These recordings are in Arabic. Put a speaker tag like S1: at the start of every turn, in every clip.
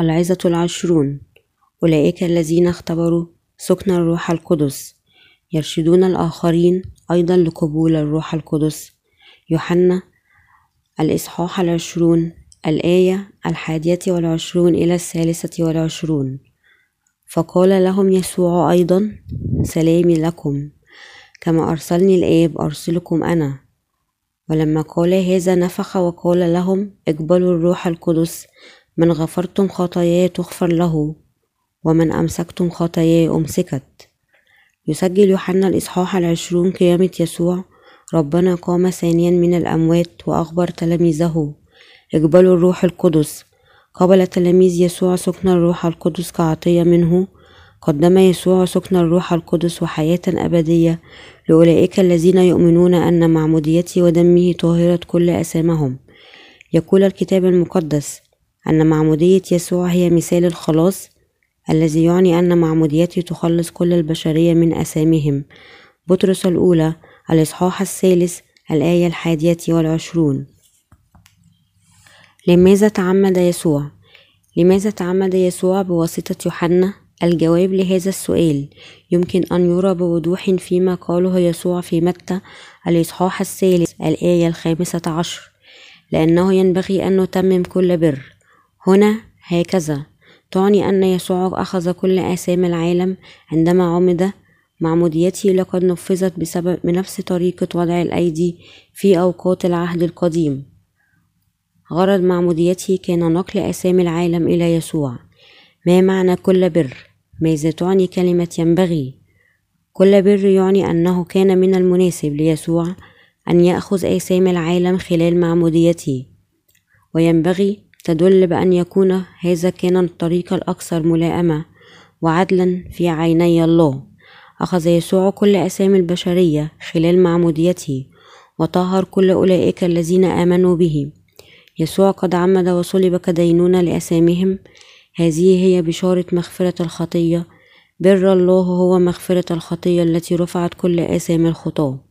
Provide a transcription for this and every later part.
S1: العظة العشرون. أولئك الذين اختبروا سكن الروح القدس. يرشدون الآخرين أيضا لقبول الروح القدس. يوحنا الإصحاح العشرون الآية الحادية والعشرون إلى الثالثة والعشرون. فقال لهم يسوع أيضا سلامي لكم. كما أرسلني الآب أرسلكم أنا. ولما قال هذا نفخ وقال لهم اقبلوا الروح القدس. من غفرتم خطاياه تغفر له ومن أمسكتم خطاياه أمسكت. يسجل يوحنا الإصحاح العشرون قيامة يسوع ربنا قام ثانيا من الأموات وأخبر تلاميذه اقبلوا الروح القدس. قبل تلاميذ يسوع سكن الروح القدس كعطية منه. قدم يسوع سكن الروح القدس وحياة أبدية لأولئك الذين يؤمنون أن معموديته ودمه طاهرة كل أسامهم. يقول الكتاب المقدس أن معمودية يسوع هي مثال الخلاص الذي يعني أن معموديته تخلص كل البشرية من أسامهم. بطرس الأولى الإصحاح الثالث الآية الحادية والعشرون. لماذا تعمد يسوع؟ لماذا تعمد يسوع بواسطة يوحنا؟ الجواب لهذا السؤال. يمكن أن يرى بوضوح فيما قاله يسوع في متى الإصحاح الثالث الآية الخامسة عشر. لأنه ينبغي أن نتمم كل بر. هنا هكذا. تعني أن يسوع أخذ كل آثام العالم عندما عمد. معموديته لقد نفذت بسبب بنفس طريقة وضع الأيدي في أوقات العهد القديم. غرض معموديته كان نقل آثام العالم إلى يسوع. ما معنى كل بر؟ ماذا تعني كلمة ينبغي؟ كل بر يعني أنه كان من المناسب ليسوع أن يأخذ آثام العالم خلال معموديته. وينبغي تدل بأن يكون هذا كان الطريق الأكثر ملائمة وعدلا في عيني الله. أخذ يسوع كل أسامي البشرية خلال معموديته وطهر كل أولئك الذين آمنوا به. يسوع قد عمد وصلب كدينونة لأسامهم. هذه هي بشارة مغفرة الخطية. بر الله هو مغفرة الخطية التي رفعت كل آثام الخطاة.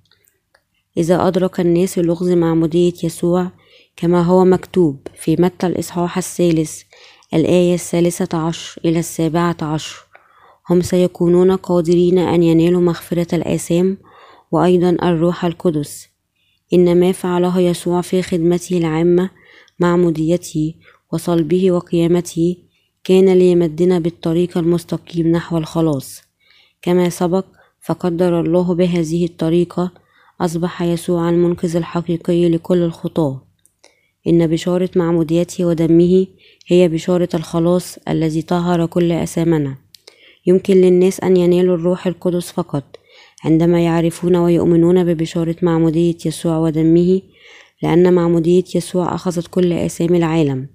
S1: إذا أدرك الناس لغز معمودية يسوع كما هو مكتوب في متى الإصحاح الثالث الآية الثالثة عشر إلى السابعة عشر. هم سيكونون قادرين أن ينالوا مغفرة الآثام وأيضا الروح القدس. إن ما فعله يسوع في خدمته العامة معموديته وصلبه وقيامته كان ليمدنا بالطريق المستقيم نحو الخلاص. كما سبق فقدر الله بهذه الطريقة أصبح يسوع المنقذ الحقيقي لكل الخطاة. إن بشارة معموديته ودمه هي بشارة الخلاص الذي طهر كل أثامنا. يمكن للناس أن ينالوا الروح القدس فقط. عندما يعرفون ويؤمنون ببشارة معمودية يسوع ودمه لأن معمودية يسوع أخذت كل آثام العالم.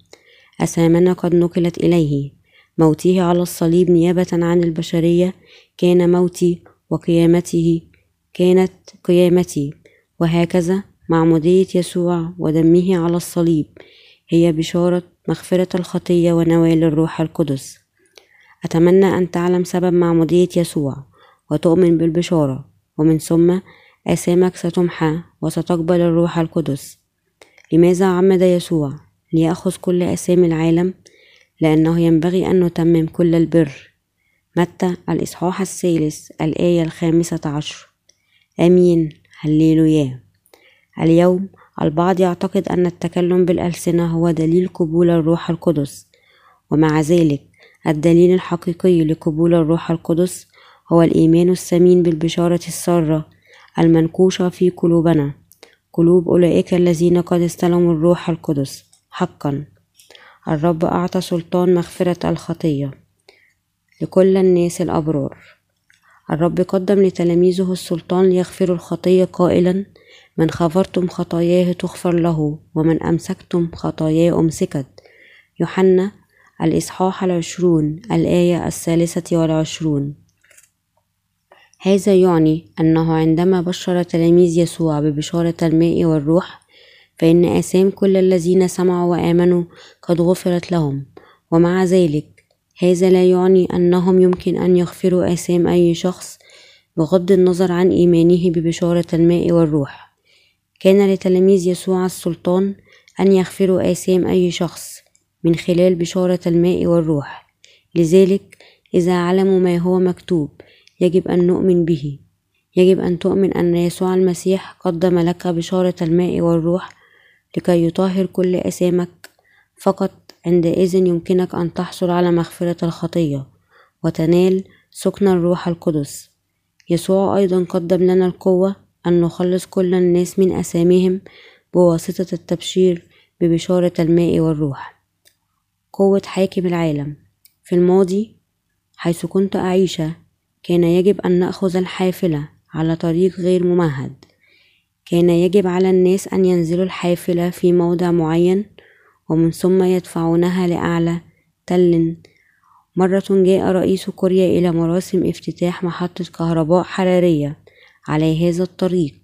S1: أثامنا قد نقلت إليه. موته على الصليب نيابة عن البشرية كان موتي وقيامته كانت قيامتي. وهكذا معمودية يسوع ودمه على الصليب. هي بشارة مغفرة الخطية ونوال الروح القدس. أتمنى أن تعلم سبب معمودية يسوع وتؤمن بالبشارة ومن ثم آثامك ستمحى وستقبل الروح القدس. لماذا عمد يسوع ليأخذ كل آثام العالم؟ لأنه ينبغي أن نتمم كل البر. متى؟ الإصحاح الثالث الآية الخامسة عشر. آمين. هللويا. اليوم البعض يعتقد أن التكلم بالألسنة هو دليل قبول الروح القدس. ومع ذلك الدليل الحقيقي لقبول الروح القدس هو الإيمان الثمين بالبشارة السارة المنكوشة في قلوبنا. قلوب أولئك الذين قد استلموا الروح القدس حقا. الرب أعطى سلطان مغفرة الخطية لكل الناس الأبرار. الرب قدم لتلاميذه السلطان ليغفروا الخطية قائلا من خفرتم خطاياه تغفر له ومن أمسكتم خطاياه أمسكت. يوحنا الإصحاح العشرون الآية الثالثة والعشرون. هذا يعني أنه عندما بشر تلاميذ يسوع ببشارة الماء والروح فإن آثام كل الذين سمعوا وآمنوا قد غفرت لهم. ومع ذلك هذا لا يعني أنهم يمكن أن يغفروا آثام أي شخص بغض النظر عن إيمانه ببشارة الماء والروح. كان لتلاميذ يسوع السلطان أن يغفروا آثام أي شخص من خلال بشارة الماء والروح. لذلك إذا علموا ما هو مكتوب يجب أن نؤمن به. يجب أن تؤمن أن يسوع المسيح قدم لك بشارة الماء والروح لكي يطهر كل أثامك. فقط عندئذ يمكنك أن تحصل على مغفرة الخطية وتنال سكن الروح القدس. يسوع أيضا قدم لنا القوة أن نخلص كل الناس من أثامهم بواسطة التبشير ببشارة الماء والروح. قوة حاكم العالم. في الماضي حيث كنت أعيش كان يجب أن نأخذ الحافلة على طريق غير ممهد. كان يجب على الناس أن ينزلوا الحافلة في موضع معين ومن ثم يدفعونها لأعلى تل. مرة جاء رئيس كوريا إلى مراسم افتتاح محطة كهرباء حرارية. على هذا الطريق.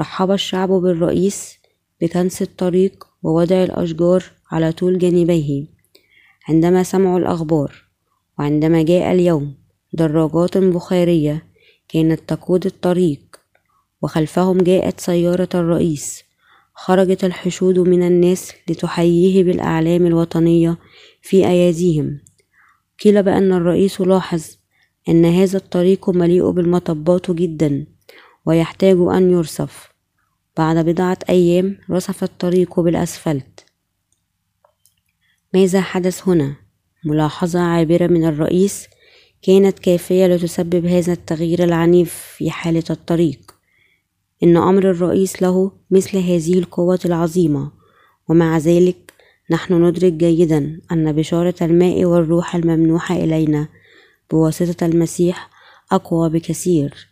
S1: رحب الشعب بالرئيس بكنس الطريق ووضع الأشجار على طول جانبيه. عندما سمعوا الأخبار وعندما جاء اليوم دراجات بخارية كانت تقود الطريق وخلفهم جاءت سيارة الرئيس. خرجت الحشود من الناس لتحييه بالأعلام الوطنية في أياديهم. قيل بأن الرئيس لاحظ أن هذا الطريق مليء بالمطبات جدا. ويحتاج أن يرصف. بعد بضعة أيام رصف الطريق بالأسفلت. ماذا حدث هنا؟ ملاحظة عابرة من الرئيس. كانت كافية لتسبب هذا التغيير العنيف في حالة الطريق. إن أمر الرئيس له مثل هذه القوة العظيمة. ومع ذلك نحن ندرك جيدا أن بشارة الماء والروح الممنوحة إلينا. بواسطة المسيح أقوى بكثير.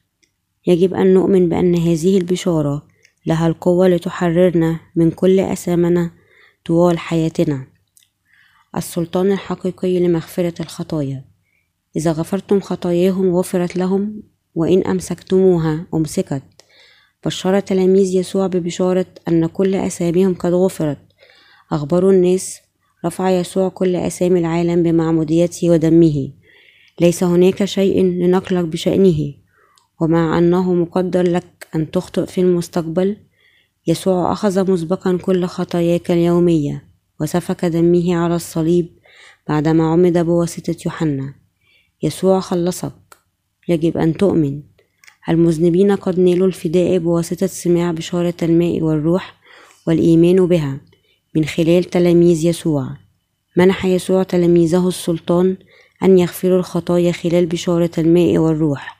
S1: يجب أن نؤمن بأن هذه البشارة لها القوة لتحررنا من كل أثامنا طوال حياتنا. السلطان الحقيقي لمغفرة الخطايا. إذا غفرتم خطاياهم غفرت لهم وإن أمسكتموها أمسكت. بشر تلاميذ يسوع ببشارة أن كل أساميهم قد غفرت. أخبروا الناس رفع يسوع كل أسامي العالم بمعموديته ودمه. ليس هناك شيء لنقلق بشأنه. ومع أنه مقدر لك أن تخطئ في المستقبل يسوع أخذ مسبقا كل خطاياك اليومية وسفك دمه على الصليب بعدما عمد بواسطة يوحنا. يسوع خلصك. يجب أن تؤمن. المذنبين قد نالوا الفداء بواسطة سماع بشارة الماء والروح والإيمان بها من خلال تلاميذ يسوع. منح يسوع تلاميذه السلطان أن يغفروا الخطايا خلال بشارة الماء والروح.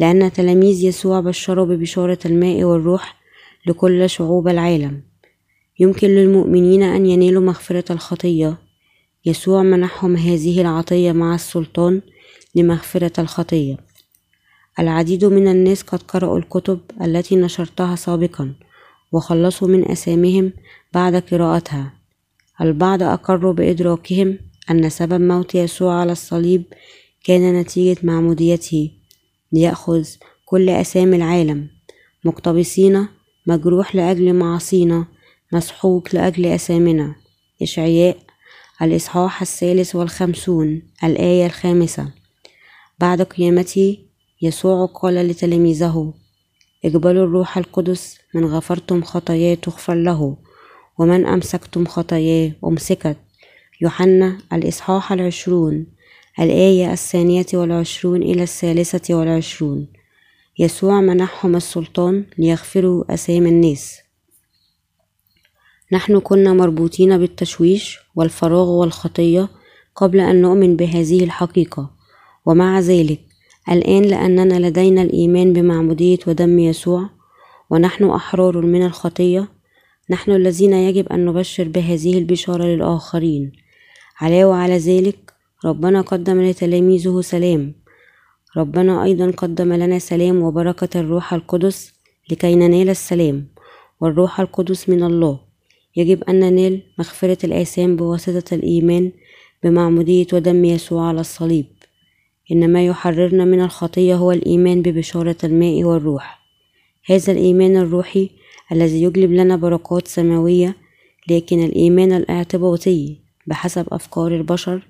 S1: لأن تلاميذ يسوع بشروا ببشارة الماء والروح لكل شعوب العالم. يمكن للمؤمنين أن ينالوا مغفرة الخطية. يسوع منحهم هذه العطية مع السلطان لمغفرة الخطية. العديد من الناس قد قرأوا الكتب التي نشرتها سابقا وخلصوا من أسامهم بعد قراءتها. البعض أقروا بإدراكهم أن سبب موت يسوع على الصليب كان نتيجة معموديته ليأخذ كل أسامي العالم. مقتبسين مجروح لأجل معاصينا مسحوق لأجل أسامنا إشعياء الإصحاح الثالث والخمسون الآية الخامسة. بعد قيامته يسوع قال لتلاميذه اقبلوا الروح القدس من غفرتم خطاياه تغفر له ومن أمسكتم خطاياه أمسكت. يوحنا الإصحاح العشرون الآية الثانية والعشرون إلى الثالثة والعشرون. يسوع منحهم السلطان ليغفروا أسامي الناس. نحن كنا مربوطين بالتشويش والفراغ والخطية قبل أن نؤمن بهذه الحقيقة. ومع ذلك الآن لأننا لدينا الإيمان بمعمودية ودم يسوع ونحن أحرار من الخطية نحن الذين يجب أن نبشر بهذه البشارة للآخرين. علاوة على ذلك ربنا قدم لتلاميذه سلام. ربنا أيضا قدم لنا سلام وبركة الروح القدس لكي ننال السلام والروح القدس من الله. يجب أن ننال مغفرة الآثام بواسطة الإيمان بمعمودية ودم يسوع على الصليب. إن ما يحررنا من الخطية هو الإيمان ببشارة الماء والروح. هذا الإيمان الروحي الذي يجلب لنا بركات سماوية لكن الإيمان الإعتباطي بحسب أفكار البشر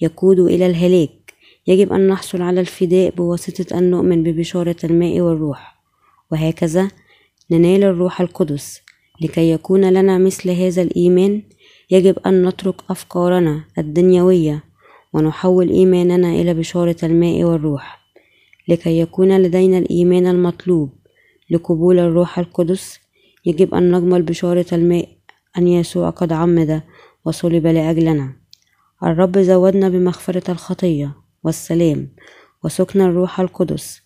S1: يقود إلى الهلاك. يجب أن نحصل على الفداء بواسطة أن نؤمن ببشارة الماء والروح. وهكذا ننال الروح القدس. لكي يكون لنا مثل هذا الإيمان يجب أن نترك أفكارنا الدنيوية ونحول إيماننا إلى بشارة الماء والروح. لكي يكون لدينا الإيمان المطلوب لقبول الروح القدس يجب أن نقبل بشارة الماء أن يسوع قد عمد وصلب لأجلنا. الرب زودنا بمغفرة الخطية والسلام وسكن الروح القدس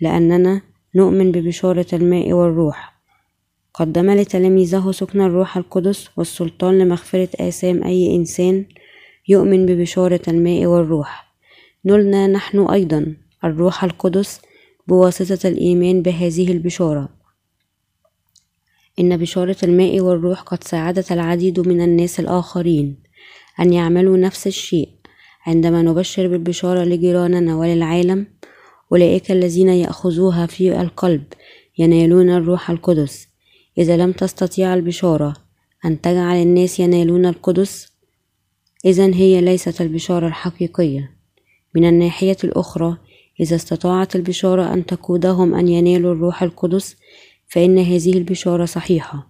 S1: لأننا نؤمن ببشارة الماء والروح. قدم لتلاميذه سكن الروح القدس والسلطان لمغفرة آثام أي إنسان يؤمن ببشارة الماء والروح. نلنا نحن أيضا الروح القدس بواسطة الإيمان بهذه البشارة. إن بشارة الماء والروح قد ساعدت العديد من الناس الآخرين أن يعملوا نفس الشيء. عندما نبشر بالبشارة لجيراننا وللعالم أولئك الذين يأخذوها في القلب ينالون الروح القدس. إذا لم تستطيع البشارة أن تجعل الناس ينالون القدس إذا هي ليست البشارة الحقيقية. من الناحية الأخرى إذا استطاعت البشارة أن تقودهم أن ينالوا الروح القدس فإن هذه البشارة صحيحة.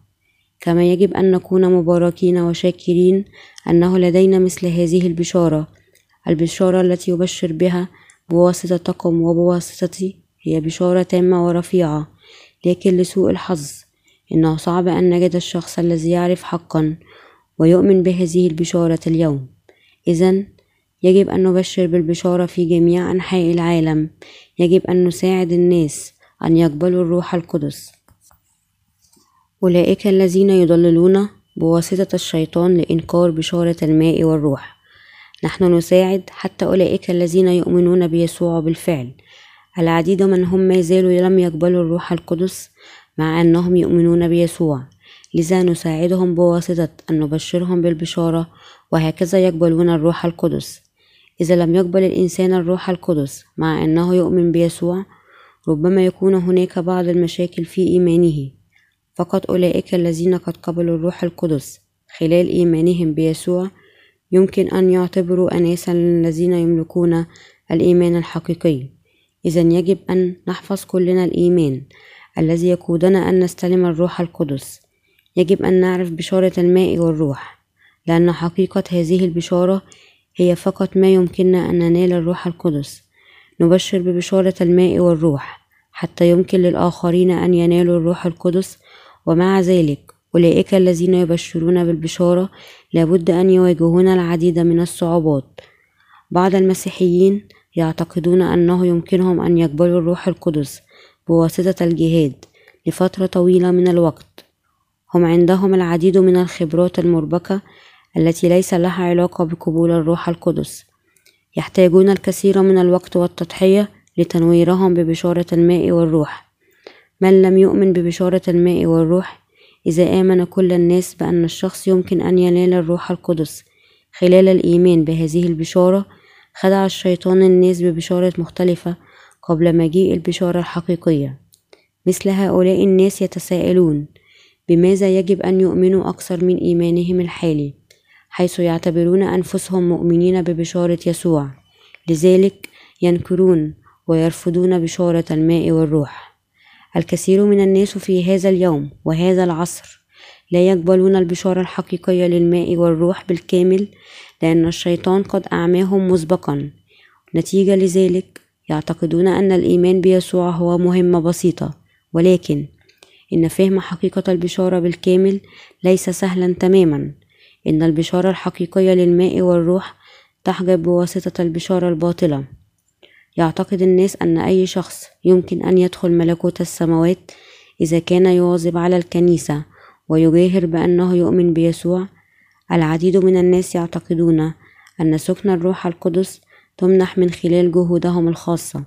S1: كما يجب أن نكون مباركين وشاكرين أنه لدينا مثل هذه البشارة. البشارة التي يبشر بها بواسطتكم وبواسطتي هي بشارة تامة ورفيعة لكن لسوء الحظ إنه صعب أن نجد الشخص الذي يعرف حقا ويؤمن بهذه البشارة اليوم. إذا يجب أن نبشر بالبشارة في جميع أنحاء العالم. يجب أن نساعد الناس أن يقبلوا الروح القدس. أولئك الذين يضللون بواسطة الشيطان لإنكار بشارة الماء والروح. نحن نساعد حتى أولئك الذين يؤمنون بيسوع بالفعل. العديد منهم ما زالوا لم يقبلوا الروح القدس مع أنهم يؤمنون بيسوع. لذا نساعدهم بواسطة أن نبشرهم بالبشارة وهكذا يقبلون الروح القدس. إذا لم يقبل الإنسان الروح القدس مع أنه يؤمن بيسوع ربما يكون هناك بعض المشاكل في إيمانه. فقط أولئك الذين قد قبلوا الروح القدس خلال إيمانهم بيسوع. يمكن أن يعتبروا أناسا الذين يملكون الإيمان الحقيقي. إذا يجب أن نحفظ كلنا الإيمان الذي يقودنا أن نستلم الروح القدس. يجب أن نعرف بشارة الماء والروح لأن حقيقة هذه البشارة هي فقط ما يمكننا أن ننال الروح القدس. نبشر ببشارة الماء والروح حتى يمكن للآخرين أن ينالوا الروح القدس ومع ذلك أولئك الذين يبشرون بالبشارة لابد أن يواجهون العديد من الصعوبات. بعض المسيحيين يعتقدون أنه يمكنهم أن يقبلوا الروح القدس بواسطة الجهاد لفترة طويلة من الوقت. هم عندهم العديد من الخبرات المربكة التي ليس لها علاقة بقبول الروح القدس. يحتاجون الكثير من الوقت والتضحية لتنويرهم ببشارة الماء والروح. من لم يؤمن ببشارة الماء والروح إذا آمن كل الناس بأن الشخص يمكن أن ينال الروح القدس خلال الإيمان بهذه البشارة خدع الشيطان الناس ببشارة مختلفة قبل مجيء البشارة الحقيقية. مثل هؤلاء الناس يتساءلون بماذا يجب أن يؤمنوا أكثر من إيمانهم الحالي؟ حيث يعتبرون أنفسهم مؤمنين ببشارة يسوع لذلك ينكرون ويرفضون بشارة الماء والروح. الكثير من الناس في هذا اليوم وهذا العصر لا يقبلون البشارة الحقيقية للماء والروح بالكامل لأن الشيطان قد أعماهم مسبقا. نتيجة لذلك يعتقدون أن الإيمان بيسوع هو مهمة بسيطة. ولكن إن فهم حقيقة البشارة بالكامل ليس سهلا تماما. إن البشارة الحقيقية للماء والروح تحجب بواسطة البشارة الباطلة. يعتقد الناس أن أي شخص يمكن أن يدخل ملكوت السماوات إذا كان يواظب على الكنيسة ويجاهر بأنه يؤمن بيسوع. العديد من الناس يعتقدون أن سكن الروح القدس تمنح من خلال جهودهم الخاصة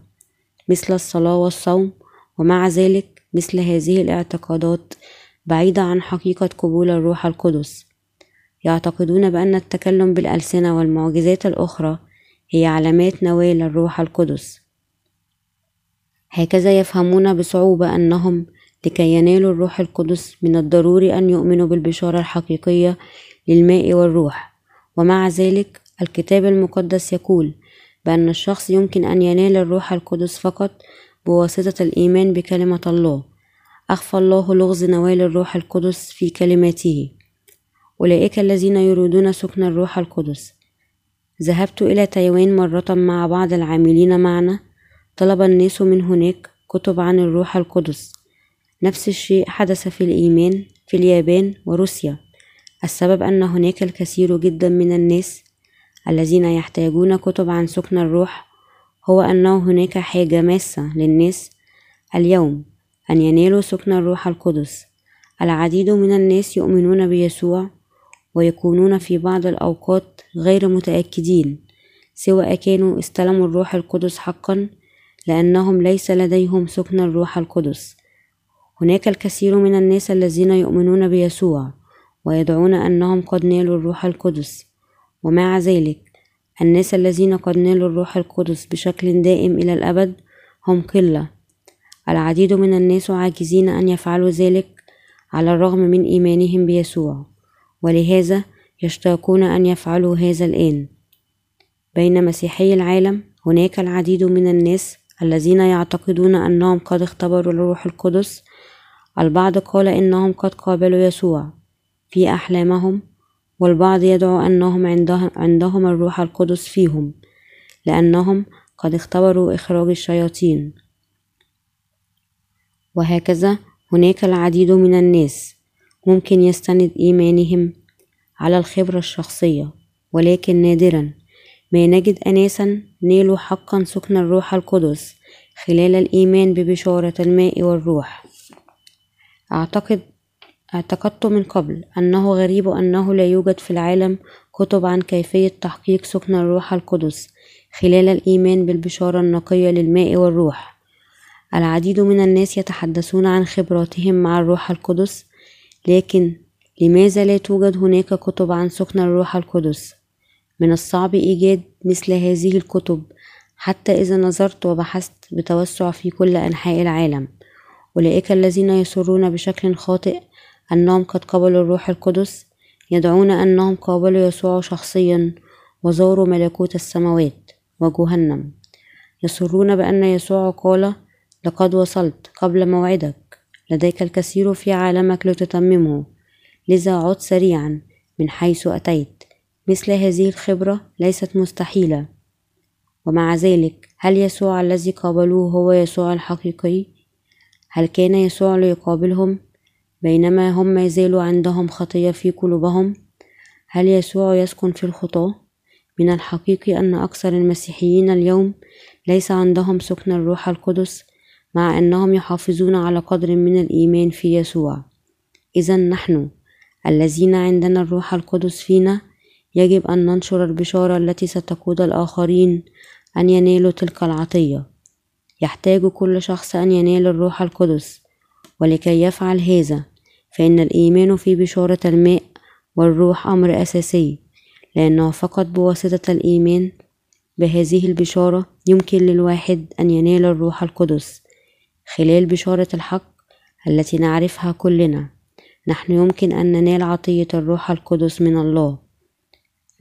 S1: مثل الصلاة والصوم ومع ذلك مثل هذه الاعتقادات بعيدة عن حقيقة قبول الروح القدس. يعتقدون بأن التكلم بالألسنة والمعجزات الأخرى هي علامات نوال الروح القدس. هكذا يفهمون بصعوبة أنهم لكي ينالوا الروح القدس من الضروري أن يؤمنوا بالبشارة الحقيقية للماء والروح. ومع ذلك الكتاب المقدس يقول بأن الشخص يمكن أن ينال الروح القدس فقط بواسطة الإيمان بكلمة الله. أخفى الله لغز نوال الروح القدس في كلماته. أولئك الذين يريدون سكن الروح القدس. ذهبت إلى تايوان مرة مع بعض العاملين معنا. طلب الناس من هناك كتب عن الروح القدس. نفس الشيء حدث في الإيمان في اليابان وروسيا. السبب أن هناك الكثير جدا من الناس الذين يحتاجون كتب عن سكن الروح هو أنه هناك حاجة ماسة للناس اليوم أن ينالوا سكن الروح القدس. العديد من الناس يؤمنون بيسوع ويكونون في بعض الأوقات غير متأكدين سواء كانوا استلموا الروح القدس حقا لأنهم ليس لديهم سكن الروح القدس. هناك الكثير من الناس الذين يؤمنون بيسوع ويدعون أنهم قد نالوا الروح القدس. ومع ذلك الناس الذين قد نالوا الروح القدس بشكل دائم إلى الأبد هم قلة. العديد من الناس عاجزين أن يفعلوا ذلك على الرغم من إيمانهم بيسوع. ولهذا يشتاقون أن يفعلوا هذا الآن. بين مسيحي العالم هناك العديد من الناس الذين يعتقدون أنهم قد اختبروا الروح القدس. البعض قال إنهم قد قابلوا يسوع في أحلامهم والبعض يدعو أنهم عندهم الروح القدس فيهم لأنهم قد اختبروا إخراج الشياطين. وهكذا هناك العديد من الناس. ممكن يستند إيمانهم على الخبرة الشخصية ولكن نادرا. ما نجد أناسا نالوا حقا سكن الروح القدس خلال الإيمان ببشارة الماء والروح. أعتقد أعتقدت من قبل أنه غريب أنه لا يوجد في العالم كتب عن كيفية تحقيق سكن الروح القدس خلال الإيمان بالبشارة النقية للماء والروح. العديد من الناس يتحدثون عن خبراتهم مع الروح القدس لكن لماذا لا توجد هناك كتب عن سكن الروح القدس؟ من الصعب إيجاد مثل هذه الكتب حتى إذا نظرت وبحثت بتوسع في كل أنحاء العالم. أولئك الذين يصرون بشكل خاطئ أنهم قد قبلوا الروح القدس يدعون أنهم قابلوا يسوع شخصيا وزاروا ملكوت السماوات وجهنم. يصرون بأن يسوع قال لقد وصلت قبل موعدك. لديك الكثير في عالمك لتتممه. لذا عد سريعا من حيث أتيت. مثل هذه الخبرة ليست مستحيلة. ومع ذلك هل يسوع الذي قابلوه هو يسوع الحقيقي؟ هل كان يسوع ليقابلهم بينما هم ما زالوا عندهم خطية في قلوبهم؟ هل يسوع يسكن في الخطاة من الحقيقي أن أكثر المسيحيين اليوم ليس عندهم سكن الروح القدس مع أنهم يحافظون على قدر من الإيمان في يسوع. إذا نحن الذين عندنا الروح القدس فينا يجب أن ننشر البشارة التي ستقود الآخرين أن ينالوا تلك العطية. يحتاج كل شخص أن ينال الروح القدس. ولكي يفعل هذا فإن الإيمان في بشارة الماء والروح أمر أساسي لأنه فقط بواسطة الإيمان بهذه البشارة يمكن للواحد أن ينال الروح القدس. خلال بشارة الحق التي نعرفها كلنا نحن يمكن أن ننال عطية الروح القدس من الله.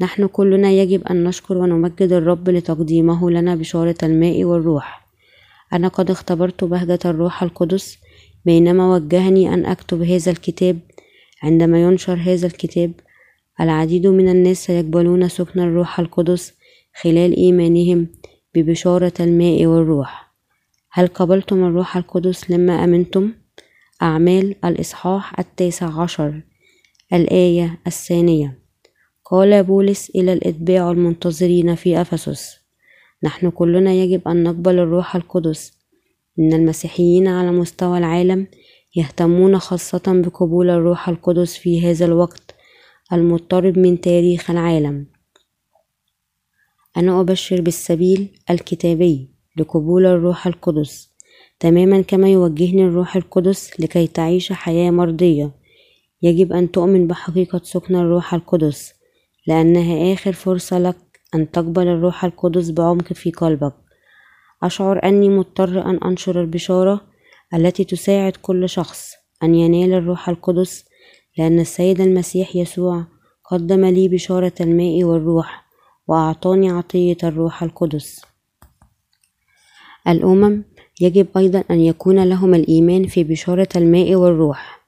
S1: نحن كلنا يجب أن نشكر ونمجد الرب لتقديمه لنا بشارة الماء والروح. أنا قد اختبرت بهجة الروح القدس بينما وجهني أن أكتب هذا الكتاب. عندما ينشر هذا الكتاب العديد من الناس سيقبلون سكن الروح القدس خلال إيمانهم ببشارة الماء والروح. هل قبلتم الروح القدس لما أمنتم؟ أعمال الإصحاح التاسع عشر الآية الثانية. قال بولس إلى الإتباع المنتظرين في أفسس نحن كلنا يجب أن نقبل الروح القدس. إن المسيحيين على مستوى العالم يهتمون خاصة بقبول الروح القدس في هذا الوقت المضطرب من تاريخ العالم. أنا أبشر بالسبيل الكتابي. لقبول الروح القدس تماما كما يوجهني الروح القدس لكي تعيش حياة مرضية. يجب أن تؤمن بحقيقة سكن الروح القدس لأنها آخر فرصة لك أن تقبل الروح القدس بعمق في قلبك. أشعر أني مضطر أن أنشر البشارة التي تساعد كل شخص أن ينال الروح القدس لأن السيد المسيح يسوع قدم لي بشارة الماء والروح وأعطاني عطية الروح القدس. الأمم يجب أيضا أن يكون لهم الإيمان في بشارة الماء والروح.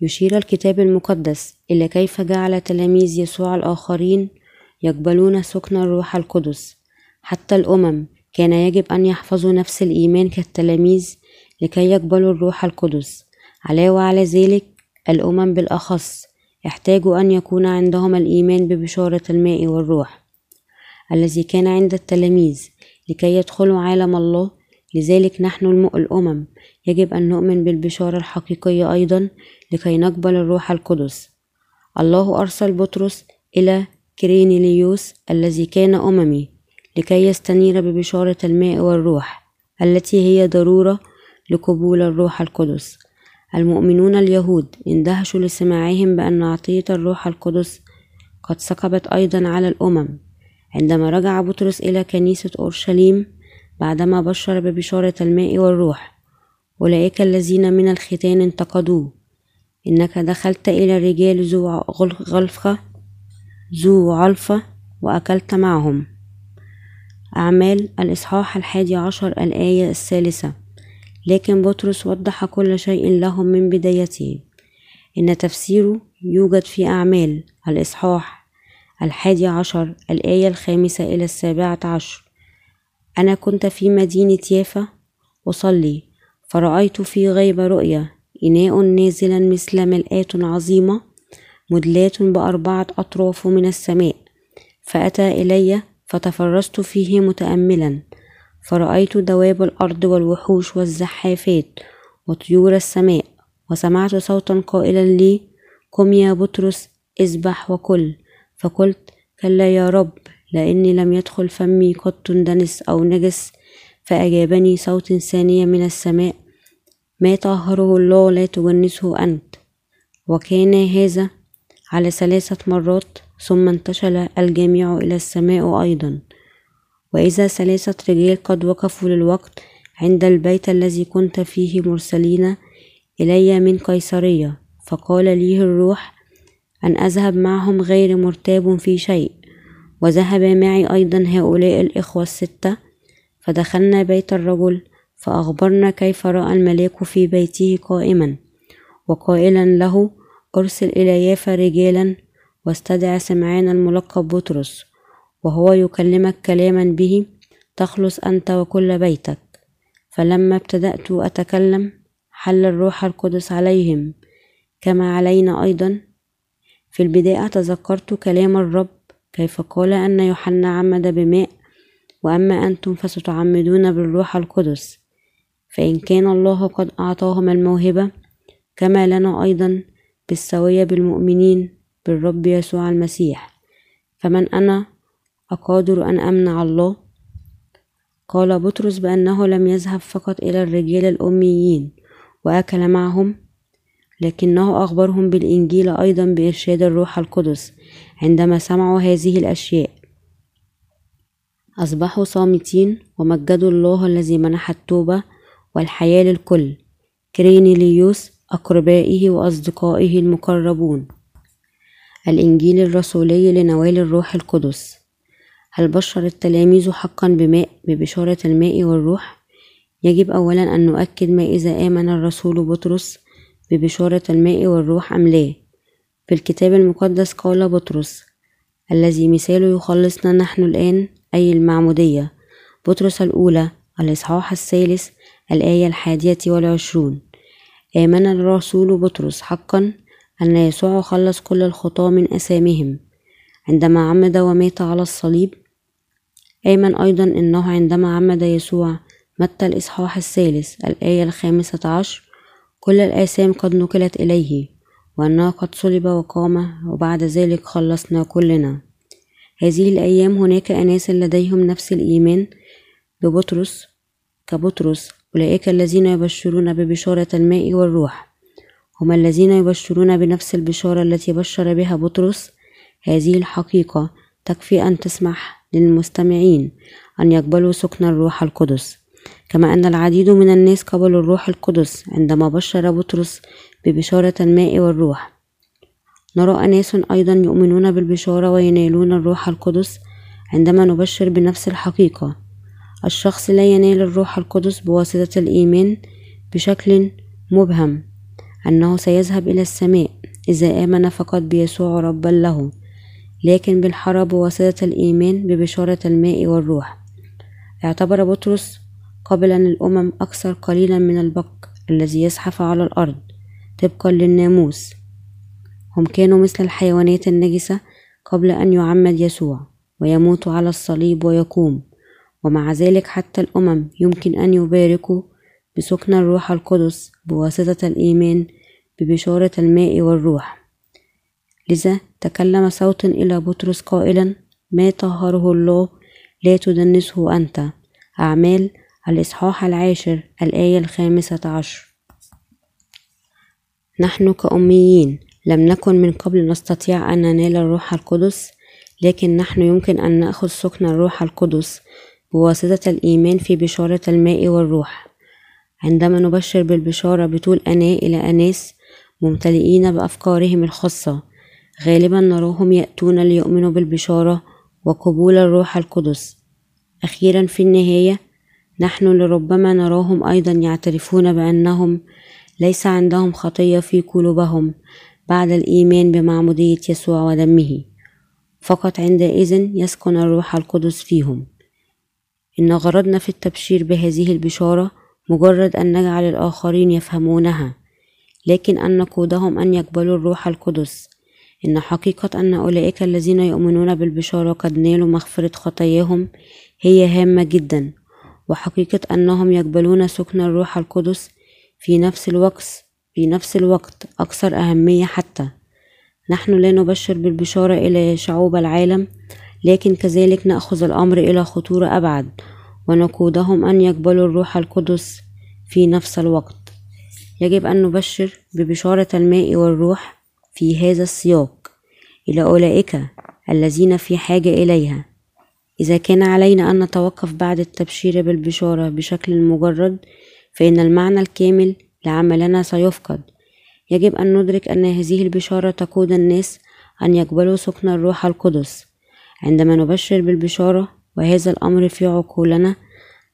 S1: يشير الكتاب المقدس إلى كيف جعل تلاميذ يسوع الآخرين يقبلون سكن الروح القدس. حتى الأمم كان يجب أن يحفظوا نفس الإيمان كالتلاميذ لكي يقبلوا الروح القدس. علاوة على ذلك الأمم بالأخص احتاجوا أن يكون عندهم الإيمان ببشارة الماء والروح الذي كان عند التلاميذ. لكي يدخلوا عالم الله. لذلك نحن الأمم يجب أن نؤمن بالبشارة الحقيقية أيضا لكي نقبل الروح القدس. الله أرسل بطرس إلى كرينيليوس الذي كان أممي لكي يستنير ببشارة الماء والروح التي هي ضرورة لقبول الروح القدس. المؤمنون اليهود اندهشوا لسماعهم بأن عطية الروح القدس قد سكبت أيضا على الأمم. عندما رجع بطرس إلى كنيسة أورشليم بعدما بشر ببشارة الماء والروح أولئك الذين من الختان انتقدوه. إنك دخلت إلى الرجال ذو غلفة ذو علفة وأكلت معهم. أعمال الإصحاح الحادي عشر الآية الثالثة. لكن بطرس وضح كل شيء لهم من بدايته. إن تفسيره يوجد في أعمال الإصحاح الحادي عشر الآية الخامسة إلى السابعة عشر. أنا كنت في مدينة يافا أصلي فرأيت في غيبة رؤيا إناء نازلا مثل ملآة عظيمة مدلاة بأربعة أطراف من السماء. فأتى إلي فتفرست فيه متأملا. فرأيت دواب الأرض والوحوش والزحافات وطيور السماء وسمعت صوتا قائلا لي قم يا بطرس اذبح وكل. فقلت كلا يا رب لأني لم يدخل فمي قط دنس أو نجس فأجابني صوت ثانية من السماء ما طهره الله لا تجنسه أنت. وكان هذا على ثلاثة مرات ثم انتشل الجميع إلى السماء أيضا. وإذا ثلاثة رجال قد وقفوا للوقت عند البيت الذي كنت فيه مرسلين إلي من قيصرية فقال لي الروح أن أذهب معهم غير مرتاب في شيء. وذهب معي أيضا هؤلاء الإخوة الستة. فدخلنا بيت الرجل فأخبرنا كيف رأى الملاك في بيته قائما. وقائلا له أرسل إلى يافا رجالا واستدع سمعان الملقب بطرس وهو يكلمك كلاما به تخلص أنت وكل بيتك. فلما ابتدأت أتكلم حل الروح القدس عليهم. كما علينا أيضا في البداية تذكرت كلام الرب كيف قال أن يوحنا عمد بماء وأما أنتم فستعمدون بالروح القدس. فإن كان الله قد أعطاهم الموهبة كما لنا أيضا بالسوية بالمؤمنين بالرب يسوع المسيح. فمن أنا؟ أقادر أن أمنع الله. قال بطرس بأنه لم يذهب فقط إلى الرجال الأميين وأكل معهم لكنه أخبرهم بالإنجيل أيضا بإرشاد الروح القدس عندما سمعوا هذه الأشياء. أصبحوا صامتين ومجدوا الله الذي منح التوبة والحياة للكل كرينيليوس أقربائه وأصدقائه المقربون. الإنجيل الرسولي لنوال الروح القدس. هل بشر التلاميذ حقا بماء ببشارة الماء والروح؟ يجب أولا أن نؤكد ما إذا آمن الرسول بطرس ببشارة الماء والروح أم لا؟ في الكتاب المقدس قال بطرس الذي مثاله يخلصنا نحن الآن أي المعمودية. بطرس الأولى الإصحاح الثالث الآية الحادية والعشرون. آمن الرسول بطرس حقا أن يسوع خلص كل الخطاة من أثامهم عندما عمد ومات على الصليب آمن أيضا أنه عندما عمد يسوع متى الإصحاح الثالث الآية الخامسة عشر كل الآثام قد نقلت إليه وأنه قد صلب وقام وبعد ذلك خلصنا كلنا. هذه الأيام هناك أناس لديهم نفس الإيمان ببطرس كبطرس أولئك الذين يبشرون ببشارة الماء والروح. هم الذين يبشرون بنفس البشارة التي بشر بها بطرس. هذه الحقيقة تكفي أن تسمح للمستمعين أن يقبلوا سكن الروح القدس. كما أن العديد من الناس قبلوا الروح القدس عندما بشر بطرس ببشارة الماء والروح. نرى أناس أيضا يؤمنون بالبشارة وينالون الروح القدس عندما نبشر بنفس الحقيقة. الشخص لا ينال الروح القدس بواسطة الإيمان بشكل مبهم أنه سيذهب إلى السماء إذا آمن فقط بيسوع ربا له لكن بالحرب بواسطة الإيمان ببشارة الماء والروح. اعتبر بطرس قبلا الأمم أكثر قليلا من البق الذي يزحف على الأرض طبقا للناموس. هم كانوا مثل الحيوانات النجسة قبل أن يعمد يسوع ويموت على الصليب ويقوم. ومع ذلك حتى الأمم يمكن أن يباركوا بسكن الروح القدس بواسطة الإيمان ببشارة الماء والروح. لذا تكلم صوت إلى بطرس قائلا ما طهره الله لا تدنسه أنت؟ أعمال الإصحاح العاشر الآية الخامسة عشر. نحن كأميين لم نكن من قبل نستطيع أن ننال الروح القدس لكن نحن يمكن أن نأخذ سكن الروح القدس بواسطة الإيمان في بشارة الماء والروح. عندما نبشر بالبشارة بطول أناء إلى أناس ممتلئين بأفكارهم الخاصة غالبا نراهم يأتون ليؤمنوا بالبشارة وقبول الروح القدس. أخيرا في النهاية نحن لربما نراهم أيضا يعترفون بأنهم ليس عندهم خطية في قلوبهم بعد الإيمان بمعمودية يسوع ودمه. فقط عندئذ يسكن الروح القدس فيهم. إن غرضنا في التبشير بهذه البشارة مجرد أن نجعل الآخرين يفهمونها لكن أن نقودهم أن يقبلوا الروح القدس. إن حقيقة أن أولئك الذين يؤمنون بالبشارة قد نالوا مغفرة خطاياهم هي هامة جدا. وحقيقة أنهم يقبلون سكن الروح القدس في نفس الوقت في نفس الوقت أكثر أهمية حتى. نحن لا نبشر بالبشارة إلى شعوب العالم لكن كذلك نأخذ الأمر إلى خطورة أبعد ونقودهم أن يقبلوا الروح القدس في نفس الوقت. يجب أن نبشر ببشارة الماء والروح في هذا السياق. إلى أولئك الذين في حاجة إليها. إذا كان علينا أن نتوقف بعد التبشير بالبشارة بشكل مجرد فإن المعنى الكامل لعملنا سيفقد. يجب أن ندرك أن هذه البشارة تقود الناس أن يقبلوا سكن الروح القدس. عندما نبشر بالبشارة وهذا الأمر في عقولنا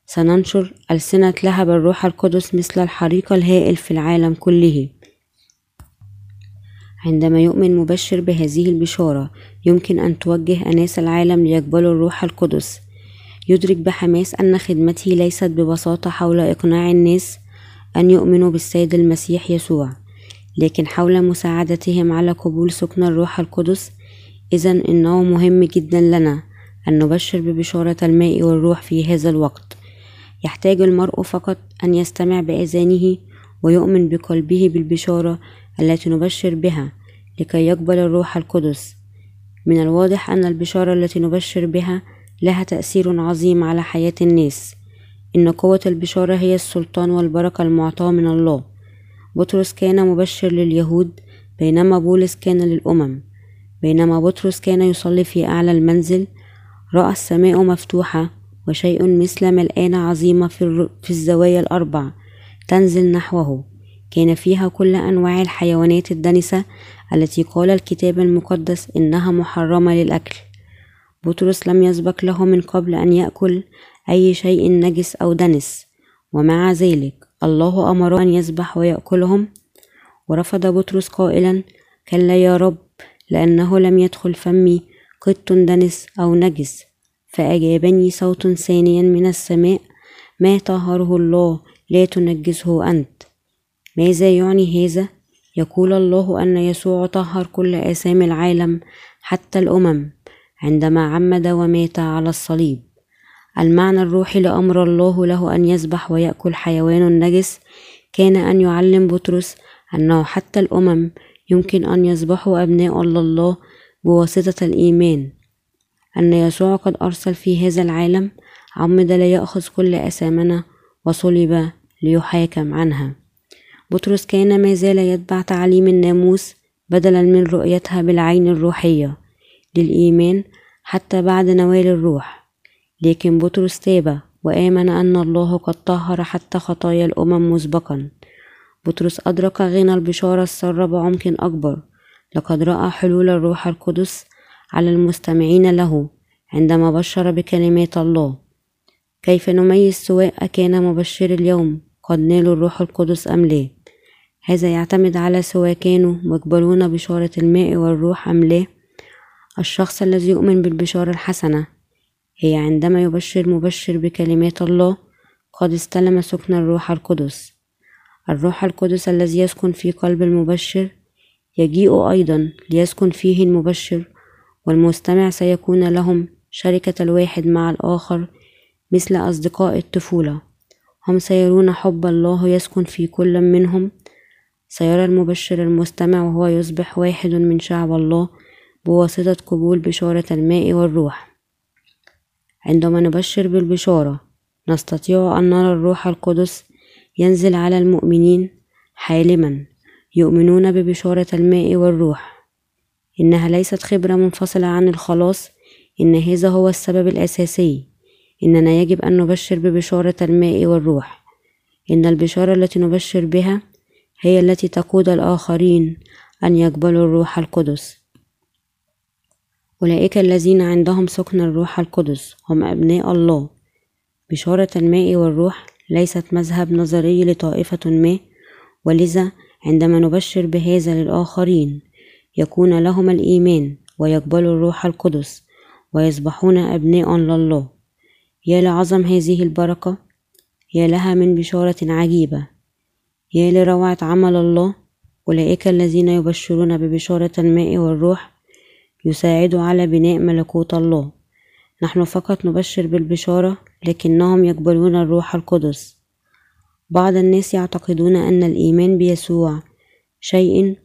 S1: سننشر ألسنة لهب الروح القدس مثل الحريق الهائل في العالم كله. عندما يؤمن مبشر بهذه البشارة يمكن أن توجه أناس العالم ليقبلوا الروح القدس. يدرك بحماس أن خدمته ليست ببساطة حول إقناع الناس أن يؤمنوا بالسيد المسيح يسوع لكن حول مساعدتهم على قبول سكن الروح القدس إذا إنه مهم جدا لنا أن نبشر ببشارة الماء والروح في هذا الوقت. يحتاج المرء فقط أن يستمع بآذانه ويؤمن بقلبه بالبشارة التي نبشر بها لكي يقبل الروح القدس. من الواضح أن البشارة التي نبشر بها لها تأثير عظيم على حياة الناس. إن قوة البشارة هي السلطان والبركة المعطاة من الله. بطرس كان مبشر لليهود بينما بولس كان للأمم. بينما بطرس كان يصلي في أعلى المنزل رأى السماء مفتوحة وشيء مثل ملآن عظيمة في, في الزوايا الأربع. تنزل نحوه. كان فيها كل أنواع الحيوانات الدنسة التي قال الكتاب المقدس إنها محرمة للأكل. بطرس لم يسبق له من قبل أن يأكل أي شيء نجس أو دنس ومع ذلك الله أمره أن يذبح ويأكلهم. ورفض بطرس قائلا كلا يا رب لأنه لم يدخل فمي قط دنس أو نجس فأجابني صوت ثانيا من السماء ما طهره الله لا تنجسه أنت. ماذا يعني هذا؟ يقول الله أن يسوع طهر كل آثام العالم حتى الأمم عندما عمد ومات على الصليب. المعنى الروحي لأمر الله له أن يذبح ويأكل حيوان نجس. كان أن يعلم بطرس أنه حتى الأمم يمكن أن يذبحوا أبناء الله بواسطة الإيمان. أن يسوع قد أرسل في هذا العالم عمد ليأخذ كل أثامنا وصلب ليحاكم عنها. بطرس كان ما زال يتبع تعليم الناموس بدلا من رؤيتها بالعين الروحية للإيمان حتى بعد نوال الروح. لكن بطرس تاب وآمن أن الله قد طهر حتى خطايا الأمم مسبقا. بطرس أدرك غنى البشارة السارة بعمق أكبر. لقد رأى حلول الروح القدس على المستمعين له عندما بشر بكلمات الله. كيف نميز سواء كان مبشر اليوم قد نالوا الروح القدس أم لا؟ هذا يعتمد على سواء كانوا مقبلون بشارة الماء والروح أم لا؟ الشخص الذي يؤمن بالبشارة الحسنة هي عندما يبشر مبشر بكلمات الله قد استلم سكن الروح القدس. الروح القدس الذي يسكن في قلب المبشر يجيء أيضا ليسكن فيه المبشر والمستمع سيكون لهم شركة الواحد مع الآخر مثل أصدقاء الطفولة. هم سيرون حب الله يسكن في كل منهم سيرى المبشر المستمع وهو يصبح واحد من شعب الله بواسطة قبول بشارة الماء والروح. عندما نبشر بالبشارة نستطيع أن نرى الروح القدس ينزل على المؤمنين حالما يؤمنون ببشارة الماء والروح. إنها ليست خبرة منفصلة عن الخلاص إن هذا هو السبب الأساسي. إننا يجب أن نبشر ببشارة الماء والروح. إن البشارة التي نبشر بها هي التي تقود الآخرين أن يقبلوا الروح القدس. أولئك الذين عندهم سكن الروح القدس هم أبناء الله. بشارة الماء والروح ليست مذهب نظري لطائفة ما ولذا عندما نبشر بهذا للآخرين يكون لهم الإيمان ويقبلوا الروح القدس ويصبحون أبناء لله. يا لعظم هذه البركة يا لها من بشارة عجيبة. يا لروعة عمل الله أولئك الذين يبشرون ببشارة الماء والروح يساعدوا على بناء ملكوت الله. نحن فقط نبشر بالبشارة لكنهم يقبلون الروح القدس. بعض الناس يعتقدون أن الإيمان بيسوع شيء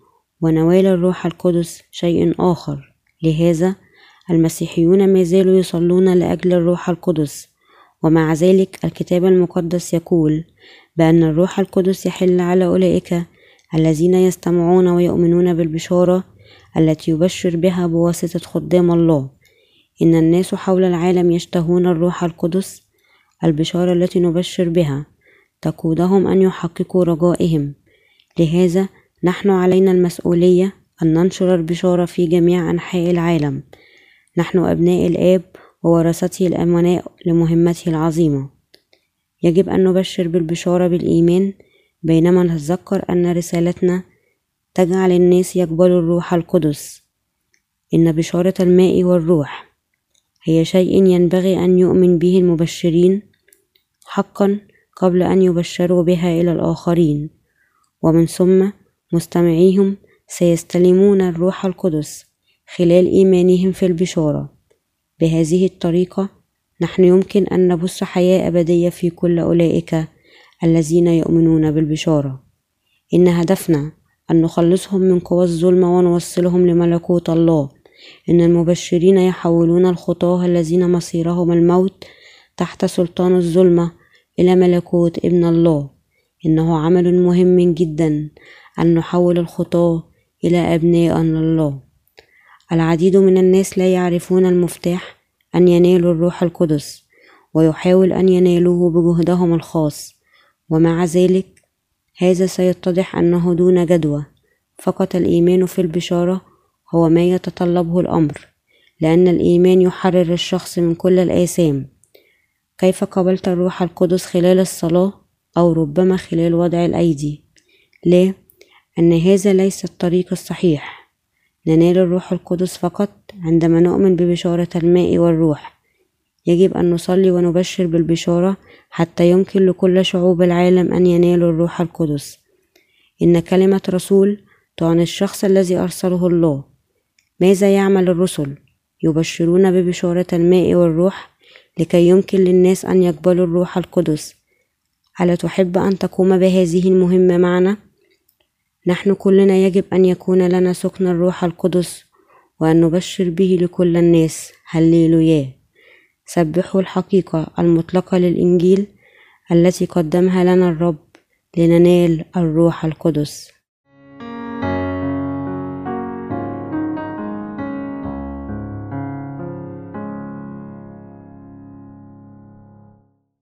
S1: ونوال الروح القدس شيء آخر. لهذا المسيحيون ما زالوا يصلون لأجل الروح القدس ومع ذلك الكتاب المقدس يقول بأن الروح القدس يحل على أولئك الذين يستمعون ويؤمنون بالبشارة التي يبشر بها بواسطة خدام الله. إن الناس حول العالم يشتهون الروح القدس البشارة التي نبشر بها. تقودهم أن يحققوا رجائهم. لهذا نحن علينا المسؤولية أن ننشر البشارة في جميع أنحاء العالم. نحن أبناء الآب وورثته الأمناء لمهمته العظيمة. يجب أن نبشر بالبشارة بالإيمان بينما نتذكر أن رسالتنا تجعل الناس يقبلوا الروح القدس. إن بشارة الماء والروح هي شيء ينبغي أن يؤمن به المبشرين حقا قبل أن يبشروا بها إلى الآخرين. ومن ثم مستمعيهم سيستلمون الروح القدس خلال إيمانهم في البشارة. بهذه الطريقة نحن يمكن أن نبث حياة أبدية في كل أولئك الذين يؤمنون بالبشارة. إن هدفنا أن نخلصهم من قوى الظلم ونوصلهم لملكوت الله. إن المبشرين يحولون الخطاة الذين مصيرهم الموت تحت سلطان الظلمة إلى ملكوت ابن الله. إنه عمل مهم جدا أن نحول الخطاة إلى أبناء لله العديد من الناس لا يعرفون المفتاح أن ينالوا الروح القدس ويحاول أن ينالوه بجهدهم الخاص. ومع ذلك هذا سيتضح أنه دون جدوى. فقط الإيمان في البشارة هو ما يتطلبه الأمر لأن الإيمان يحرر الشخص من كل الآثام. كيف قبلت الروح القدس خلال الصلاة أو ربما خلال وضع الأيدي؟ لا أن هذا ليس الطريق الصحيح. ننال الروح القدس فقط عندما نؤمن ببشارة الماء والروح. يجب أن نصلي ونبشر بالبشارة حتى يمكن لكل شعوب العالم أن ينالوا الروح القدس. إن كلمة رسول تعني الشخص الذي أرسله الله. ماذا يعمل الرسل؟ يبشرون ببشارة الماء والروح لكي يمكن للناس أن يقبلوا الروح القدس. ألا تحب أن تقوم بهذه المهمة معنا؟ نحن كلنا يجب أن يكون لنا سكن الروح القدس وأن نبشر به لكل الناس. هللويا. سبحوا الحقيقة المطلقة للإنجيل التي قدمها لنا الرب لننال الروح القدس.